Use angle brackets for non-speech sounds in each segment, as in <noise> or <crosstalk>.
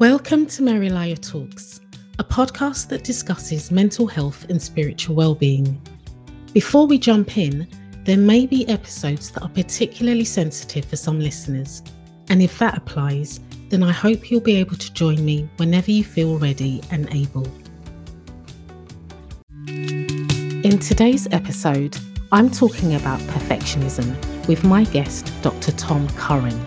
Welcome to MaryLayo Talks, a podcast that discusses mental health and spiritual well-being. Before we jump in, there may be episodes that are particularly sensitive for some listeners, and if that applies, then I hope you'll be able to join me whenever you feel ready and able. In today's episode, I'm talking about perfectionism with my guest, Dr. Tom Curran.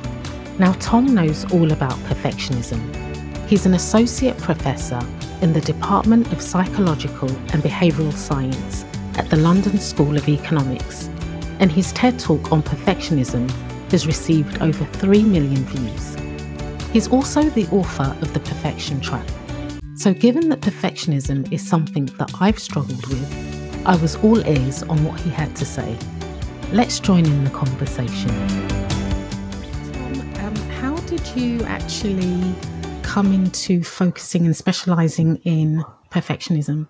Now, Tom knows all about perfectionism. He's an associate professor in the Department of Psychological and Behavioural Science at the London School of Economics, and his TED Talk on perfectionism has received over 3 million views. He's also the author of The Perfection Trap. So, given that perfectionism is something that I've struggled with, I was all ears on what he had to say. Let's join in the conversation. Tom, um, how did you actually come into focusing and specializing in perfectionism?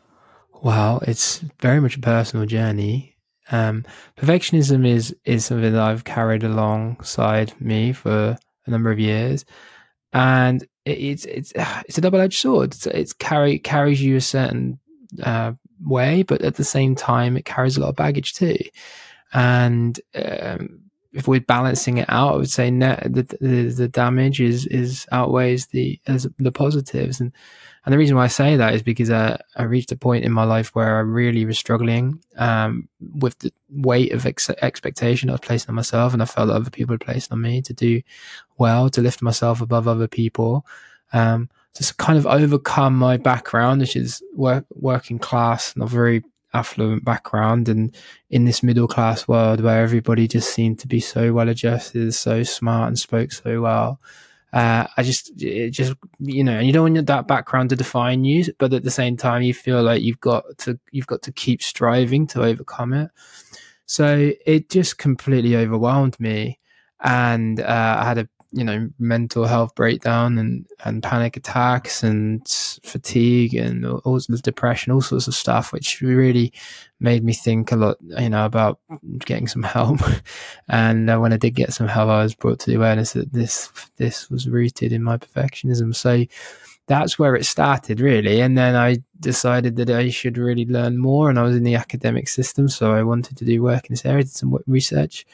Well, it's very much a personal journey. Um, perfectionism is is something that I've carried alongside me for a number of years, and it, it's it's <sighs> it's a double edged sword. It's, it's carry carries you a certain uh, way, but at the same time, it carries a lot of baggage too. And um, if we're balancing it out, I would say net the, the, the damage is is outweighs the as the positives. And and the reason why I say that is because I, I reached a point in my life where I really was struggling um, with the weight of ex- expectation I was placing on myself, and I felt that other people were placing on me to do well, to lift myself above other people. Um, to kind of overcome my background, which is work, working class, not very affluent background, and in this middle class world where everybody just seemed to be so well adjusted, so smart, and spoke so well. Uh, I just, it just, you know, and you don't want that background to define you, but at the same time, you feel like you've got to, you've got to keep striving to overcome it. So it just completely overwhelmed me. And uh, I had a you know mental health breakdown and and panic attacks and fatigue and all the depression all sorts of stuff which really made me think a lot you know about getting some help. <laughs> And uh, when i did get some help i was brought to the awareness that this this was rooted in my perfectionism. So that's where it started really. And then i decided that i should really learn more and i was in the academic system so i wanted to do work in this area did some research.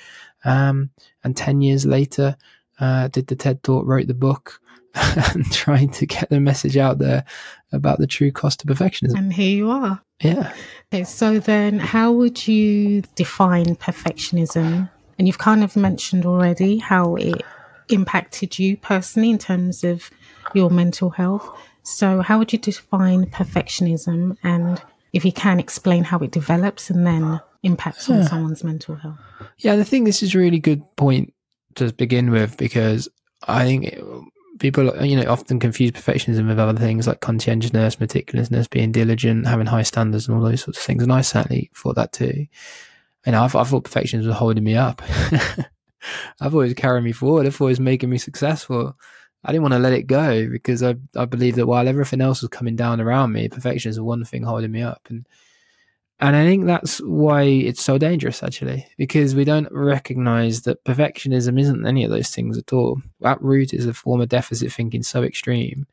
Um, and 10 years later uh, did the TED talk, wrote the book, <laughs> and trying to get the message out there about the true cost of perfectionism. And here you are. Yeah. Okay, so then how would you define perfectionism? And you've kind of mentioned already how it impacted you personally in terms of your mental health. So, how would you define perfectionism? And if you can, explain how it develops and then impacts on someone's mental health. Yeah, I think this is a really good point to begin with because I think people, you know, often confuse perfectionism with other things like conscientiousness, meticulousness, being diligent, having high standards, and all those sorts of things. And I certainly thought that too. And I, I thought perfectionism was holding me up. <laughs> I've always carried me forward. I thought it was making me successful. I didn't want to let it go because I, I believe that while everything else was coming down around me, perfectionism is the one thing holding me up. And and I think that's why it's so dangerous, actually, because we don't recognize that perfectionism isn't any of those things at all. At root is a form of deficit thinking so extreme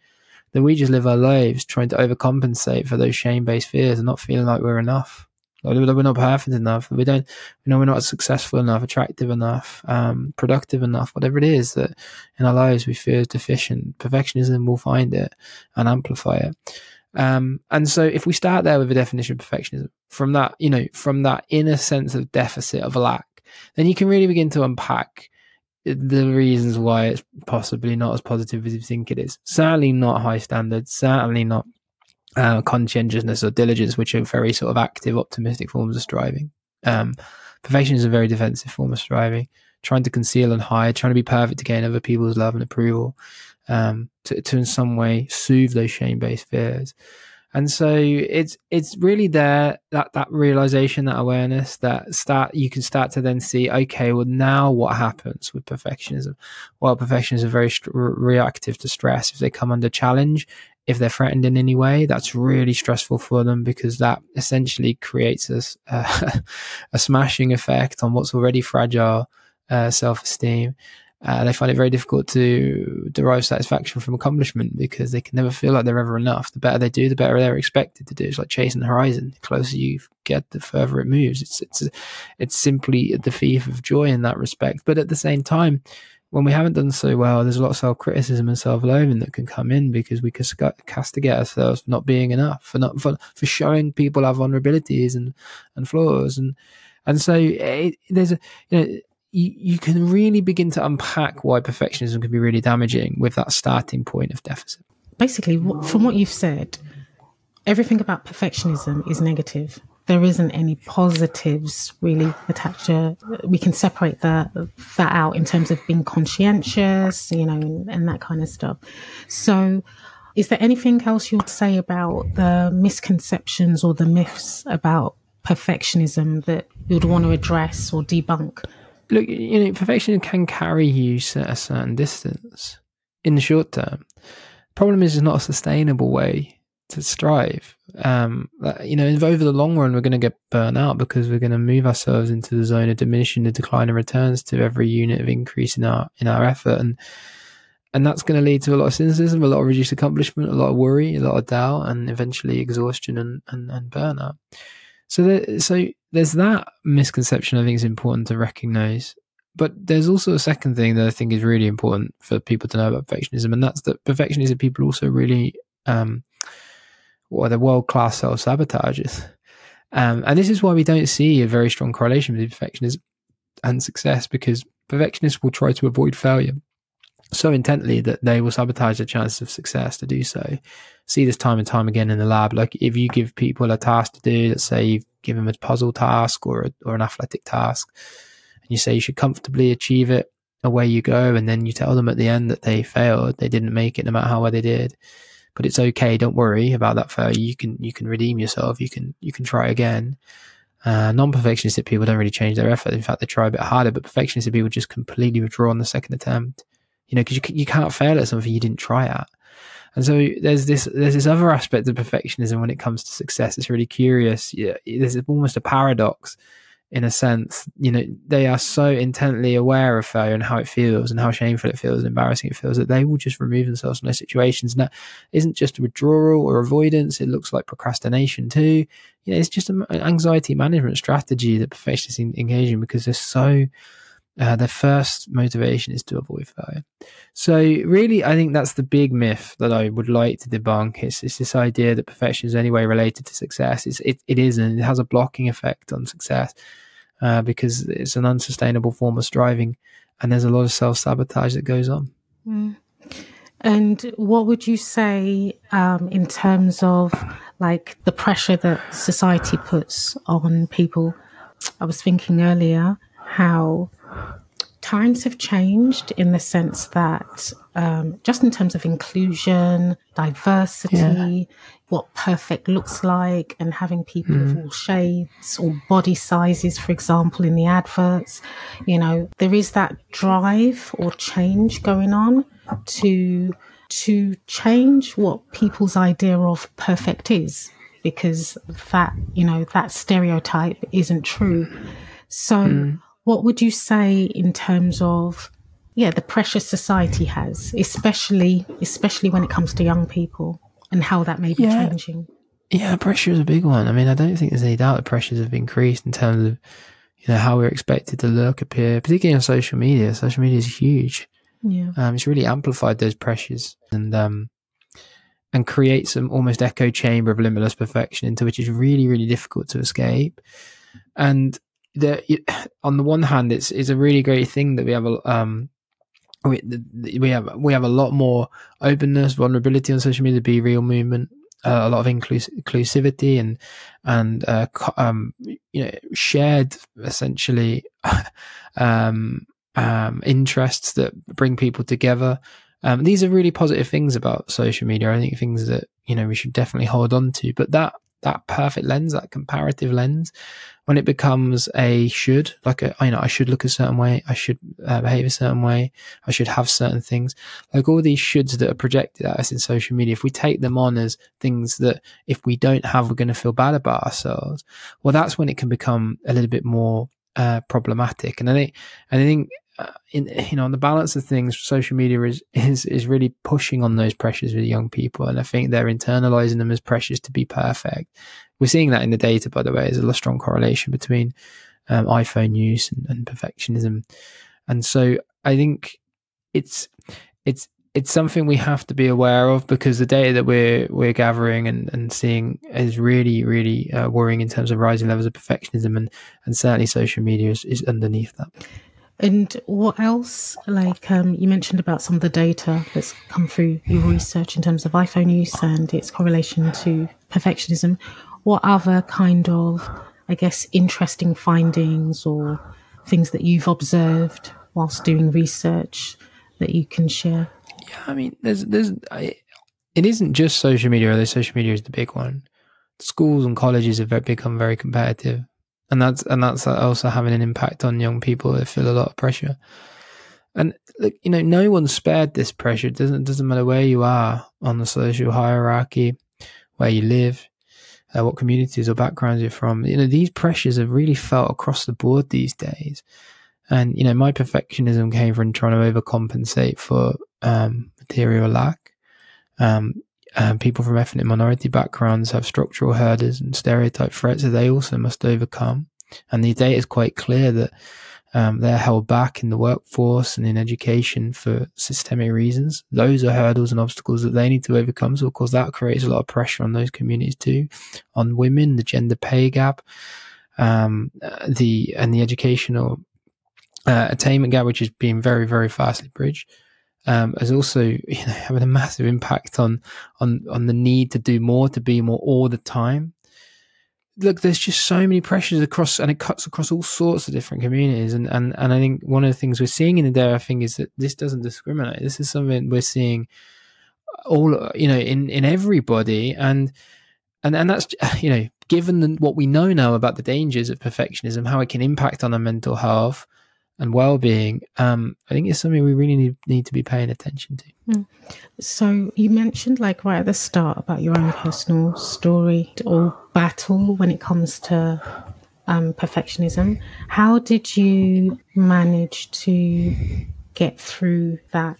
that we just live our lives trying to overcompensate for those shame based fears and not feeling like we're enough. Like we're not perfect enough. We don't, you know, we're not successful enough, attractive enough, um, productive enough, whatever it is that in our lives we feel is deficient. Perfectionism will find it and amplify it. Um, and so if we start there with a definition of perfectionism, from that, you know, from that inner sense of deficit, of lack, then you can really begin to unpack the reasons why it's possibly not as positive as you think it is. Certainly not high standards, certainly not uh, conscientiousness or diligence, which are very sort of active, optimistic forms of striving. Um, perfection is a very defensive form of striving, trying to conceal and hide, trying to be perfect to gain other people's love and approval um, to, to in some way soothe those shame based fears. And so it's it's really there that that realization, that awareness, that start you can start to then see, okay, well now what happens with perfectionism? Well, perfectionists are very st- reactive to stress. If they come under challenge, if they're threatened in any way, that's really stressful for them because that essentially creates a, uh, <laughs> a smashing effect on what's already fragile uh, self esteem. Uh, they find it very difficult to derive satisfaction from accomplishment because they can never feel like they're ever enough. The better they do, the better they're expected to do. It's like chasing the horizon. The closer you get, the further it moves. It's it's it's simply the thief of joy in that respect. But at the same time, when we haven't done so well, there's a lot of self criticism and self loathing that can come in because we can castigate ourselves for not being enough, for not for, for showing people our vulnerabilities and and flaws, and and so it, there's a you know you, you can really begin to unpack why perfectionism can be really damaging with that starting point of deficit. Basically, from what you've said, everything about perfectionism is negative. There isn't any positives really attached to. We can separate that that out in terms of being conscientious, you know, and, and that kind of stuff. So, is there anything else you would say about the misconceptions or the myths about perfectionism that you'd want to address or debunk? Look, you know, perfection can carry you a certain distance in the short term. Problem is, it's not a sustainable way to strive. Um, you know, over the long run, we're going to get burnt out because we're going to move ourselves into the zone of diminishing the decline of returns to every unit of increase in our in our effort, and and that's going to lead to a lot of cynicism, a lot of reduced accomplishment, a lot of worry, a lot of doubt, and eventually exhaustion and and, and burnout. So, there, so there's that misconception. I think is important to recognize. But there's also a second thing that I think is really important for people to know about perfectionism, and that's that perfectionism people also really, um, well, they're world class self sabotages. Um, and this is why we don't see a very strong correlation between perfectionism and success, because perfectionists will try to avoid failure so intently that they will sabotage the chances of success to do so. See this time and time again in the lab. Like if you give people a task to do, let's say you give them a puzzle task or a, or an athletic task, and you say you should comfortably achieve it, away you go, and then you tell them at the end that they failed, they didn't make it, no matter how well they did. But it's okay. Don't worry about that failure. You can you can redeem yourself. You can you can try again. Uh, non-perfectionistic people don't really change their effort. In fact, they try a bit harder. But perfectionistic people just completely withdraw on the second attempt you know, because you, you can't fail at something you didn't try at. And so there's this there's this other aspect of perfectionism when it comes to success. It's really curious. Yeah, there's almost a paradox in a sense. You know, they are so intently aware of failure and how it feels and how shameful it feels and embarrassing it feels that they will just remove themselves from those situations. And that isn't just withdrawal or avoidance. It looks like procrastination too. You know, it's just an anxiety management strategy that perfectionists engage in because they're so uh, their first motivation is to avoid failure. So, really, I think that's the big myth that I would like to debunk. It's, it's this idea that perfection is anyway related to success. It's, it, it isn't. It has a blocking effect on success uh, because it's an unsustainable form of striving, and there's a lot of self sabotage that goes on. Mm. And what would you say um, in terms of like the pressure that society puts on people? I was thinking earlier how times have changed in the sense that um, just in terms of inclusion, diversity, yeah. what perfect looks like, and having people mm. of all shades or body sizes, for example, in the adverts, you know, there is that drive or change going on to to change what people's idea of perfect is because that you know that stereotype isn't true so mm what would you say in terms of yeah the pressure society has especially especially when it comes to young people and how that may be yeah. changing? Yeah pressure is a big one. I mean i don't think there's any doubt that pressures have increased in terms of you know how we're expected to look appear particularly on social media. Social media is huge. Yeah. Um, it's really amplified those pressures and um and creates some almost echo chamber of limitless perfection into which is really really difficult to escape. And the <sighs> on the one hand, it's it's a really great thing that we have a um we we have we have a lot more openness, vulnerability on social media, BeReal movement, uh, a lot of inclus- inclusivity and and uh, um you know shared essentially <laughs> um um interests that bring people together. Um, these are really positive things about social media. I think things that you know we should definitely hold on to. But that that perfect lens, that comparative lens, when it becomes a should, like a, you know, I should look a certain way, I should uh, behave a certain way, I should have certain things, like all these shoulds that are projected at us in social media, if we take them on as things that if we don't have, we're going to feel bad about ourselves, well, that's when it can become a little bit more uh, problematic. And I think, and I think uh, in you know on the balance of things, social media is is is really pushing on those pressures with young people, and I think they're internalizing them as pressures to be perfect. We're seeing that in the data, by the way. There's a strong correlation between um, iPhone use and, and perfectionism, and so I think it's it's it's something we have to be aware of because the data that we're we're gathering and, and seeing is really really uh, worrying in terms of rising levels of perfectionism and and certainly social media is, is underneath that. And what else? Like um, you mentioned about some of the data that's come through your research in terms of iPhone use and its correlation to perfectionism. What other kind of, I guess, interesting findings or things that you've observed whilst doing research that you can share? Yeah, I mean, there's there's I, it isn't just social media, although social media is the big one. Schools and colleges have become very competitive, and that's and that's also having an impact on young people that feel a lot of pressure. And look, you know, no one's spared this pressure. It doesn't doesn't matter where you are on the social hierarchy, where you live, uh, what communities or backgrounds you're from. You know, these pressures are really felt across the board these days. And, you know, my perfectionism came from trying to overcompensate for um, material lack. Um, um, people from ethnic minority backgrounds have structural hurdles and stereotype threats that they also must overcome. And the data is quite clear that um, they're held back in the workforce and in education for systemic reasons. Those are hurdles and obstacles that they need to overcome. So, of course, that creates a lot of pressure on those communities too, on women, the gender pay gap, um, the and the educational uh, attainment gap, which is being very, very fastly bridged, um, is also you know, having a massive impact on on on the need to do more, to be more all the time. Look, there's just so many pressures across, and it cuts across all sorts of different communities. And and and I think one of the things we're seeing in the data, I think, is that this doesn't discriminate. This is something we're seeing all you know in in everybody, and and and that's you know given the, what we know now about the dangers of perfectionism, how it can impact on our mental health and well-being um, i think it's something we really need, need to be paying attention to. Mm. so you mentioned like right at the start about your own personal story or battle when it comes to um, perfectionism. How did you manage to get through that?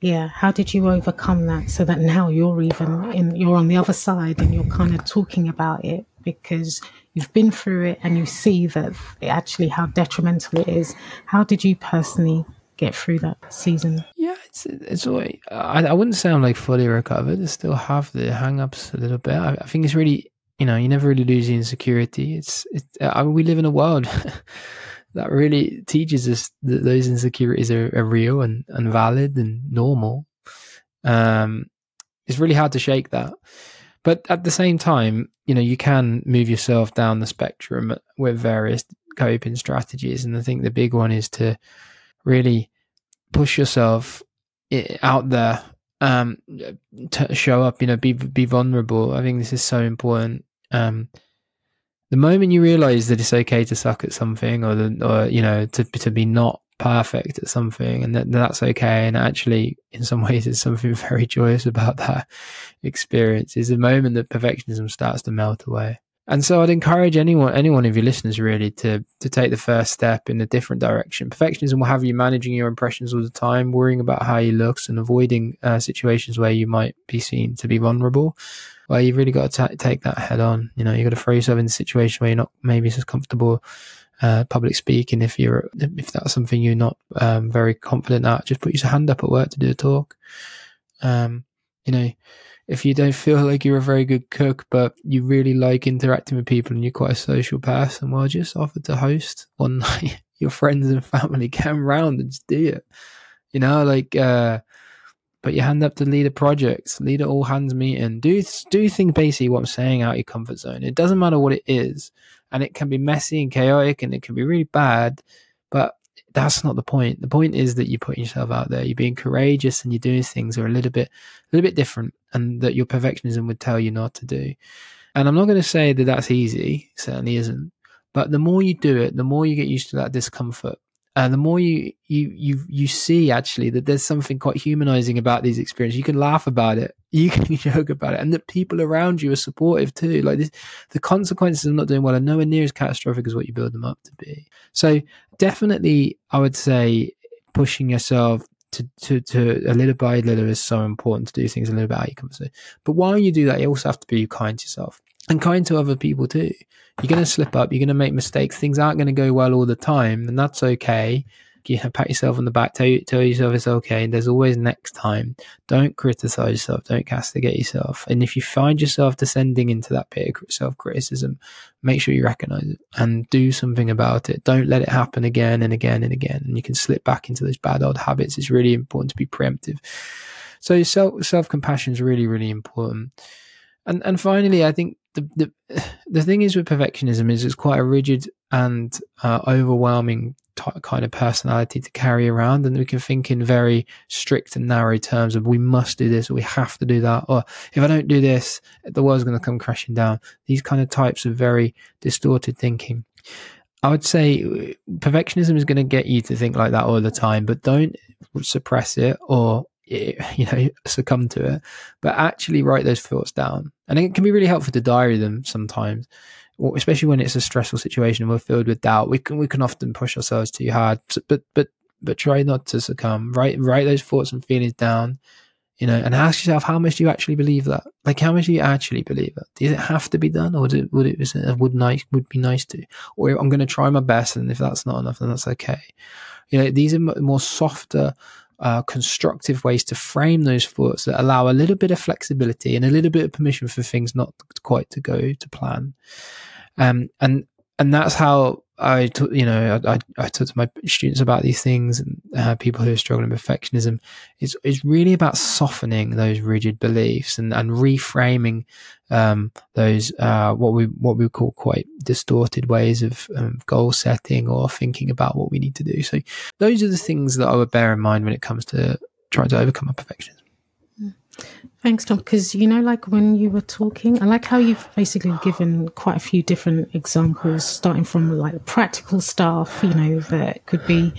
Yeah how did you overcome that so that now you're even in you're on the other side and you're kind of talking about it? Because you've been through it and you see that actually how detrimental it is. How did you personally get through that season? Yeah, it's it's always, I, I wouldn't say I'm like fully recovered. I still have the hang-ups a little bit. I, I think it's really you know you never really lose the insecurity. It's it's I mean, we live in a world. <laughs> that really teaches us that those insecurities are, are real and, and valid and normal. Um, it's really hard to shake that. But at the same time, you know, you can move yourself down the spectrum with various coping strategies. And I think the big one is to really push yourself out there, um, to show up, you know, be, be vulnerable. I think this is so important. Um, the moment you realize that it's okay to suck at something or, the, or, you know, to, to be not perfect at something and that that's okay and actually in some <laughs> ways there's something very joyous about that experience is the moment that perfectionism starts to melt away and so I'd encourage anyone, anyone of your listeners, really, to to take the first step in a different direction. Perfectionism will have you managing your impressions all the time, worrying about how you look, and avoiding uh, situations where you might be seen to be vulnerable. Well, you've really got to t- take that head on. You know, you've got to throw yourself in a situation where you're not maybe as comfortable uh, public speaking. If you're if that's something you're not um, very confident at, just put your hand up at work to do a talk. Um, you know, if you don't feel like you're a very good cook, but you really like interacting with people and you're quite a social person, well, just offer to host <laughs> one night. Your friends and family <laughs> come round and just do it. You know, like uh, put your hand up to lead a project, lead an all hands meeting. Do do think basically what I'm saying out of your comfort zone. It doesn't matter what it is and it can be messy and chaotic and it can be really bad, but that's not the point. The point is that you're putting yourself out there, you're being courageous and you're doing things that are a little bit a little bit different and that your perfectionism would tell you not to do. And I'm not going to say that that's easy, certainly isn't. But the more you do it, the more you get used to that discomfort and the more you you you you see actually that there's something quite humanizing about these experiences. You can laugh about it. <laughs> You can joke about it. And that people around you are supportive too. Like this, the consequences of not doing well are nowhere near as catastrophic as what you build them up to be. So definitely i would say pushing yourself to, to, to a little by little is so important to do things a little bit your comfort zone. But while you do that, you also have to be kind to yourself and kind to other people too. You're going to slip up. You're going to make mistakes. Things aren't going to go well all the time, and that's okay you know, pat yourself on the back, tell, you, tell yourself it's okay. There's always next time. Don't criticize yourself. Don't castigate yourself. And if you find yourself descending into that pit of self criticism, make sure you recognize it and do something about it. Don't let it happen again and again and again. And you can slip back into those bad old habits. It's really important to be preemptive. So self self compassion is really really important. And and finally, I think the the <sighs> the thing is with perfectionism is it's quite a rigid and uh, overwhelming t- kind of personality to carry around, and we can think in very strict and narrow terms of we must do this or we have to do that, or if I don't do this, the world's going to come crashing down. These kind of types of very distorted thinking. I would say perfectionism is going to get you to think like that all the time, but don't suppress it or <laughs> you know succumb to it but actually write those thoughts down and it can be really helpful to diary them sometimes especially when it's a stressful situation and we're filled with doubt, we can we can often push ourselves too hard. But but but try not to succumb. Write write those thoughts and feelings down, you know, and ask yourself how much do you actually believe that? Like how much do you actually believe it? Does it have to be done, or would it would it, it would nice would be nice to? Or I'm going to try my best, and if that's not enough, then that's okay. You know, these are more softer. Uh, constructive ways to frame those thoughts that allow a little bit of flexibility and a little bit of permission for things not quite to go to plan. Um, and and that's how I, t- you know, I, I, I talk to my students about these things and uh, people who are struggling with perfectionism. It's, it's really about softening those rigid beliefs and, and reframing um, those uh, what we what we call quite distorted ways of um, goal setting or thinking about what we need to do. So those are the things that I would bear in mind when it comes to trying to overcome a perfectionism. Thanks, Tom. Because you know, like when you were talking, I like how you've basically given quite a few different examples, starting from like practical stuff, you know, that could be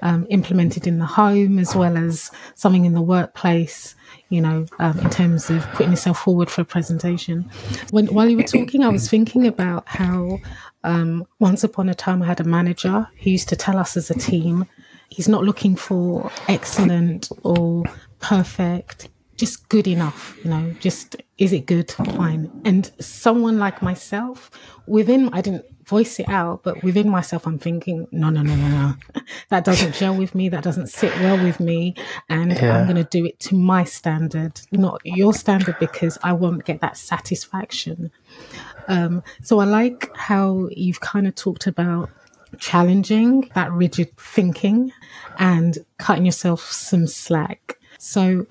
um, implemented in the home as well as something in the workplace. You know, um, in terms of putting yourself forward for a presentation. When while you were talking, I was thinking about how um, once upon a time I had a manager who used to tell us as a team, he's not looking for excellent or perfect just good enough, you know, just is it good? Fine. And someone like myself, within, I didn't voice it out, but within myself, I'm thinking, no, no, no, no, no, <laughs> that doesn't gel with me. That doesn't sit well with me. And yeah. I'm going to do it to my standard, not your standard, because I won't get that satisfaction. Um, so I like how you've kind of talked about challenging that rigid thinking and cutting yourself some slack. So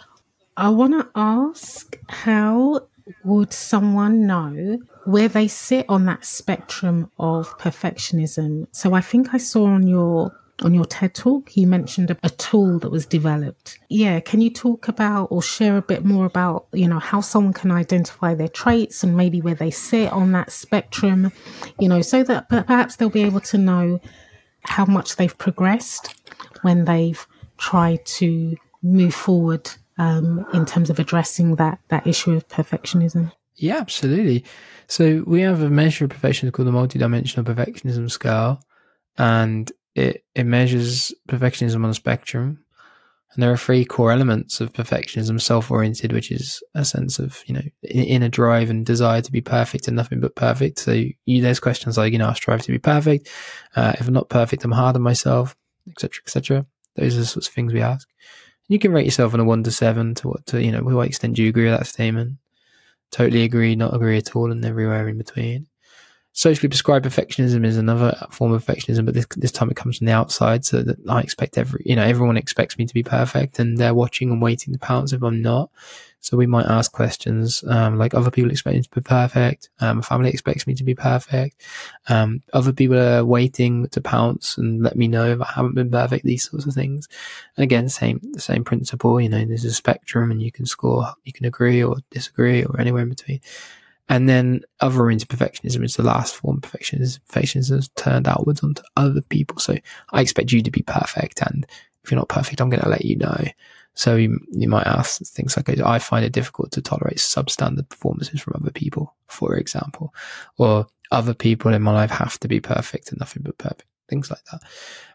I want to ask how would someone know where they sit on that spectrum of perfectionism? So I think I saw on your on your TED talk you mentioned a, a, tool that was developed. Yeah, can you talk about or share a bit more about, you know, how someone can identify their traits and maybe where they sit on that spectrum, you know, so that perhaps they'll be able to know how much they've progressed when they've tried to move forward um, in terms of addressing that that issue of perfectionism? Yeah, absolutely. So we have a measure of perfectionism called the multidimensional perfectionism scale, and it it measures perfectionism on a spectrum. And there are three core elements of perfectionism: self-oriented, which is a sense of you know inner drive and desire to be perfect and nothing but perfect. So you, there's questions like you know I strive to be perfect. Uh, if I'm not perfect, I'm hard on myself, etc., etc. Those are the sorts of things we ask. You can rate yourself on a one to seven to what to you know, to what extent do you agree with that statement? Totally agree, not agree at all, and everywhere in between. Socially prescribed perfectionism is another form of perfectionism, but this this time it comes from the outside, so that I expect every you know, everyone expects me to be perfect and they're watching and waiting to pounce if I'm not. So we might ask questions um, like other people expect me to be perfect. Um, family expects me to be perfect. Um, other people are waiting to pounce and let me know if I haven't been perfect. These sorts of things. And again, same the same principle. You know, there's a spectrum, and you can score. You can agree or disagree or anywhere in between. And then other into perfectionism is the last form. Perfectionism, perfectionism is turned outwards onto other people. So I expect you to be perfect, and if you're not perfect, I'm going to let you know. So you, you might ask things like, I find it difficult to tolerate substandard performances from other people, for example, or other people in my life have to be perfect and nothing but perfect. things like that.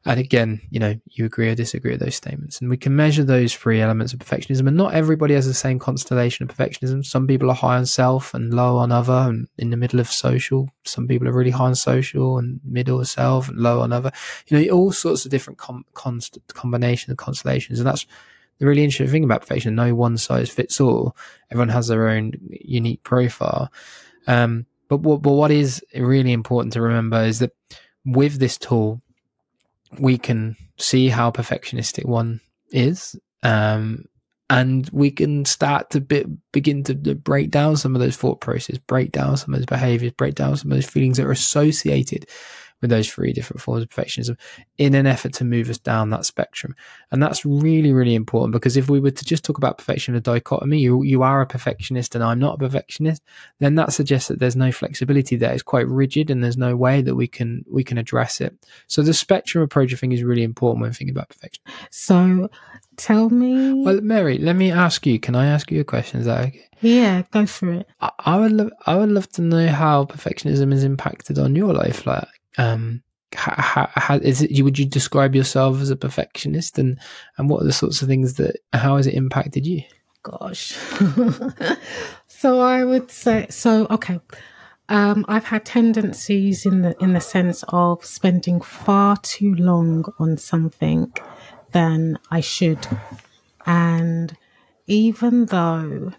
And again, you know, you agree or disagree with those statements. And we can measure those three elements of perfectionism. And not everybody has the same constellation of perfectionism. Some people are high on self and low on other and in the middle of social. Some people are really high on social and middle of self and low on other. You know, all sorts of different com- const- combinations of constellations. And that's the really interesting thing about perfection. No one size fits all. Everyone has their own unique profile. Um, but what, but what is really important to remember is that with this tool, we can see how perfectionistic one is. Um, and we can start to be, begin to break down some of those thought processes, break down some of those behaviors, break down some of those feelings that are associated with those three different forms of perfectionism in an effort to move us down that spectrum. And that's really, really important because if we were to just talk about perfection a dichotomy, you, you are a perfectionist and I'm not a perfectionist, then that suggests that there's no flexibility there. It's quite rigid and there's no way that we can we can address it. So the spectrum approach I think is really important when thinking about perfection. So tell me Well Mary, let me ask you, can I ask you a question? Is that okay? Yeah, go for it. I, I would love I would love to know how perfectionism has impacted on your life. Like um, how, how is it? Would you describe yourself as a perfectionist, and and what are the sorts of things that? How has it impacted you? Gosh, <laughs> so I would say so. Okay, um, I've had tendencies in the in the sense of spending far too long on something than I should, and even though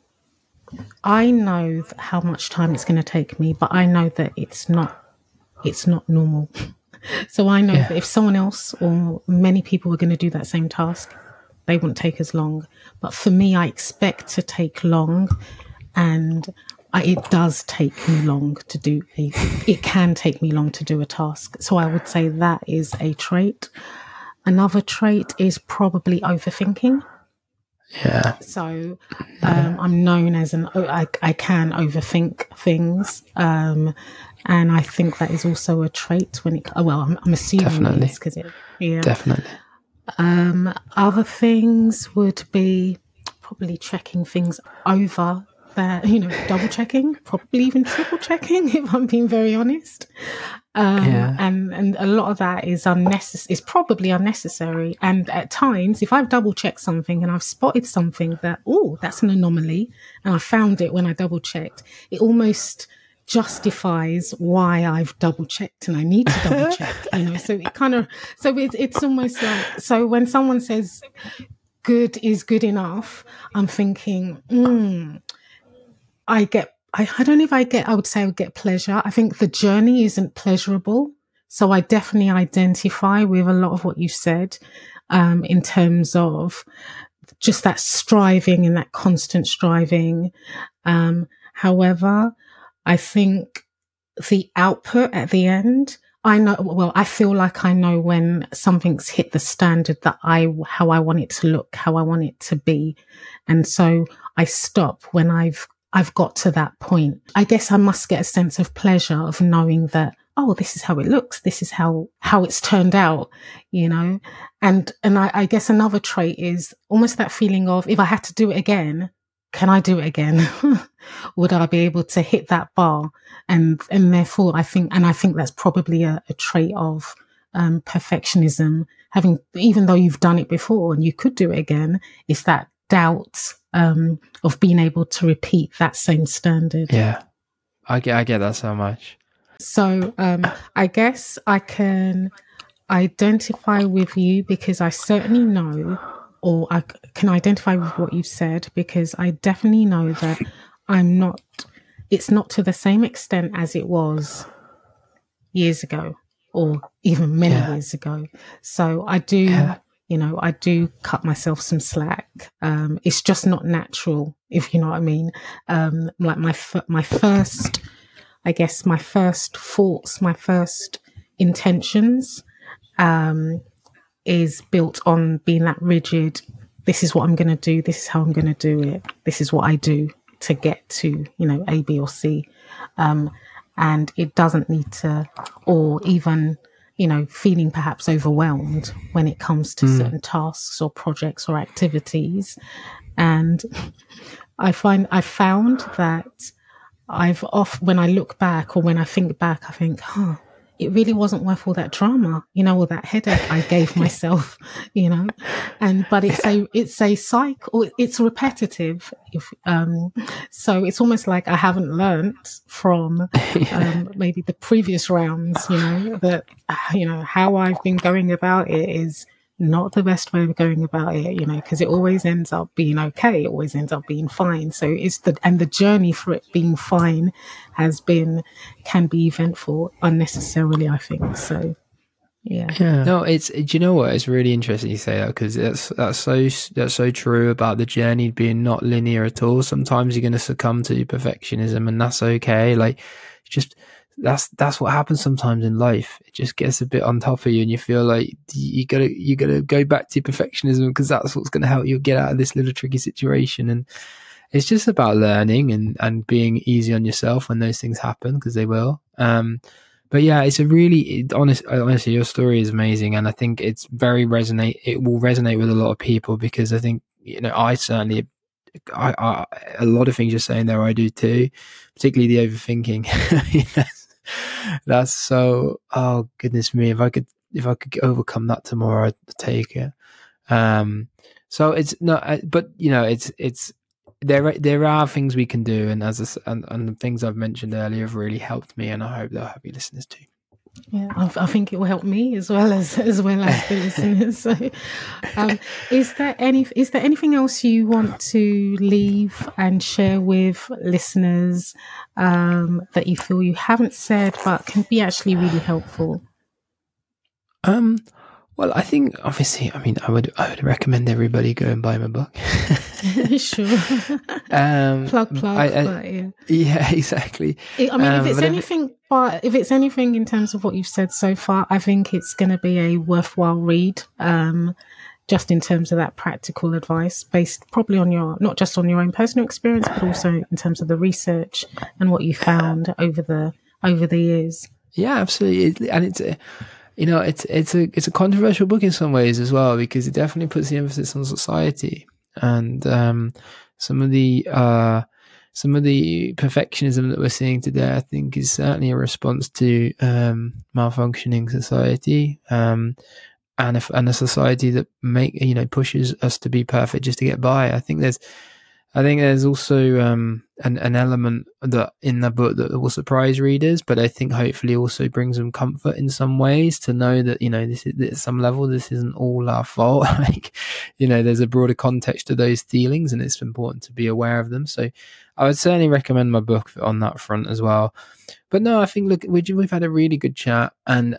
I know how much time it's going to take me, but I know that it's not it's not normal. <laughs> so I know yeah. that if someone else or many people were going to do that same task, they wouldn't take as long. But for me, I expect to take long, and I, it does take me long to do a. It can take me long to do a task. So I would say that is a trait. Another trait is probably overthinking. Yeah. So um, I'm known as an I, I can overthink things, um, and I think that is also a trait when it. Well, I'm, I'm assuming definitely because it, yeah, definitely. Um, other things would be probably checking things over that you know double checking probably even triple checking <laughs> if i'm being very honest um, yeah. and and a lot of that is unnecessary is probably unnecessary and at times if i've double checked something and i've spotted something that oh that's an anomaly and i found it when i double checked it almost justifies why I've double checked and I need to double check, you know. So it kind of, so it's it's almost like, so when someone says good is good enough, I'm thinking, hmm, I get, I, I don't know if I get, I would say I would get pleasure. I think the journey isn't pleasurable. So I definitely identify with a lot of what you said, um, in terms of just that striving and that constant striving. Um, however, I think the output at the end, I know, well, I feel like I know when something's hit the standard that I, how I want it to look, how I want it to be. And so I stop when I've, I've got to that point. I guess I must get a sense of pleasure of knowing that, oh, this is how it looks. This is how, how it's turned out, you know? And, and I, I guess another trait is almost that feeling of if I had to do it again, can I do it again? <laughs> Would I be able to hit that bar? And and therefore, I think, and I think that's probably a, a trait of um, perfectionism. Having, even though you've done it before and you could do it again, is that doubt um, of being able to repeat that same standard. Yeah, I get, I get that so much. So um, I guess I can identify with you because I certainly know or I can identify with what you've said because I definitely know that I'm not, it's not to the same extent as it was years ago or even many yeah. years ago. So I do, yeah. you know, I do cut myself some slack. Um, it's just not natural, <laughs> if you know what I mean. Um, like my, my first, I guess my first thoughts, my first intentions, um, is built on being that rigid. This is what I'm going to do. This is how I'm going to do it. This is what I do to get to, you know, A, B, or C. Um, and it doesn't need to, or even, you know, feeling perhaps overwhelmed when it comes to mm. certain tasks or projects or activities. And <laughs> I find, I found that I've off, when I look back or when I think back, I think, huh, it really wasn't worth all that drama, you know, all that headache I gave <laughs> myself, you know, and, but it's a, it's a cycle, it's repetitive. If, um, so it's almost like I haven't learned from, <laughs> um, maybe the previous rounds, you know, that, you know, how I've been going about it is, not the best way of going about it, you know, because it always ends up being okay. It always ends up being fine. So it's the, and the journey for it being fine has been, can be eventful unnecessarily, I think. So, yeah. Yeah. No, it's, do you know what? It's really interesting you say that because that's, that's so, that's so true about the journey being not linear at all. Sometimes you're going to succumb to perfectionism and that's okay. Like, just, that's that's what happens sometimes in life. It just gets a bit on top of you, and you feel like you gotta you gotta go back to perfectionism because that's what's going to help you get out of this little tricky situation. And it's just about learning and and being easy on yourself when those things happen because they will. Um, but yeah, it's a really it, honest. Honestly, your story is amazing, and I think it's very resonate. It will resonate with a lot of people because I think you know I certainly I, I, a lot of things you're saying there, I do too, particularly the overthinking. <laughs> <laughs> that's so. Oh goodness me! If I could, if I could overcome that tomorrow, I'd take it. Um, so it's not, but you know, it's it's there. There are things we can do, and as a, and, and the things I've mentioned earlier have really helped me, and I hope they'll help you listeners too. Yeah, I, think it will help me as well as as well as the <laughs> listeners. So, um, is there any is there anything else you want to leave and share with listeners um, that you feel you haven't said but can be actually really helpful? Um, well, I think obviously, I mean, I would I would recommend everybody go and buy my book. <laughs> sure. <laughs> Um, plug plug. I, I, but yeah. yeah, <laughs> exactly. I mean, um, if it's anything, if, but if it's anything in terms of what you've said so far, I think it's going to be a worthwhile read. Um, just in terms of that practical advice, based probably on your not just on your own personal experience, but also in terms of the research and what you found over the over the years. Yeah, absolutely, and it's. A, you know, it's it's a it's a controversial book in some ways as well because it definitely puts the emphasis on society and um, some of the uh, some of the perfectionism that we're seeing today. I think is certainly a response to um, malfunctioning society um, and a, and a society that make you know pushes us to be perfect just to get by. I think there's I think there's also um, an, an element that in the book that will surprise readers, but I think hopefully also brings them comfort in some ways to know that you know this is at some level this isn't all our fault. <laughs> like you know, there's a broader context to those feelings, and it's important to be aware of them. So I would certainly recommend my book on that front as well. But no, I think look, we've had a really good chat, and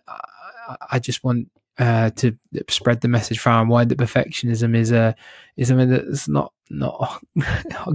I just want uh, to spread the message far and wide that perfectionism is a is something that's not <laughs> not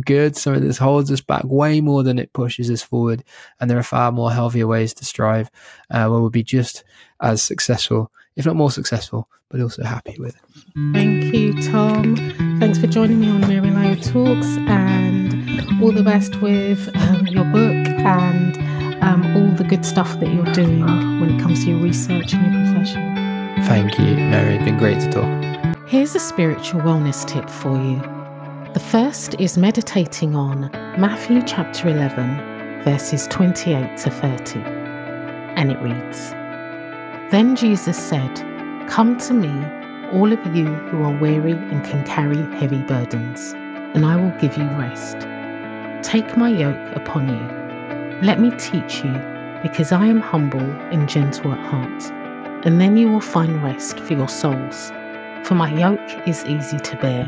good, something that holds us back way more than it pushes us forward. And there are far more healthier ways to strive, uh, where we'll be just as successful, if not more successful, but also happy with it. Thank you, Tom. Thanks for joining me on MaryLayo Talks, and all the best with um, your book and um, all the good stuff that you're doing when it comes to your research and your profession. Thank you, Mary. It's been great to talk. Here's a spiritual wellness tip for you. The first is meditating on Matthew chapter 11, verses 28 to 30. And it reads Then Jesus said, Come to me, all of you who are weary and can carry heavy burdens, and I will give you rest. Take my yoke upon you. Let me teach you, because I am humble and gentle at heart and then you will find rest for your souls. For my yoke is easy to bear,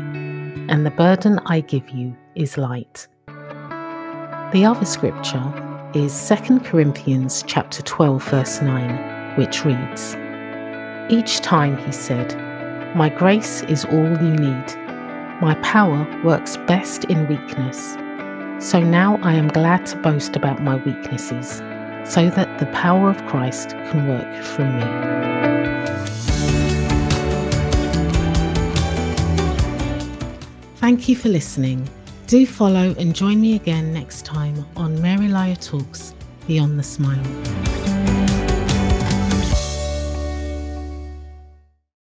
and the burden I give you is light. The other scripture is 2 Corinthians chapter 12 verse 9, which reads, Each time he said, My grace is all you need. My power works best in weakness. So now I am glad to boast about my weaknesses so that the power of Christ can work through me. Thank you for listening. Do follow and join me again next time on MaryLayo Talks Beyond the Smile.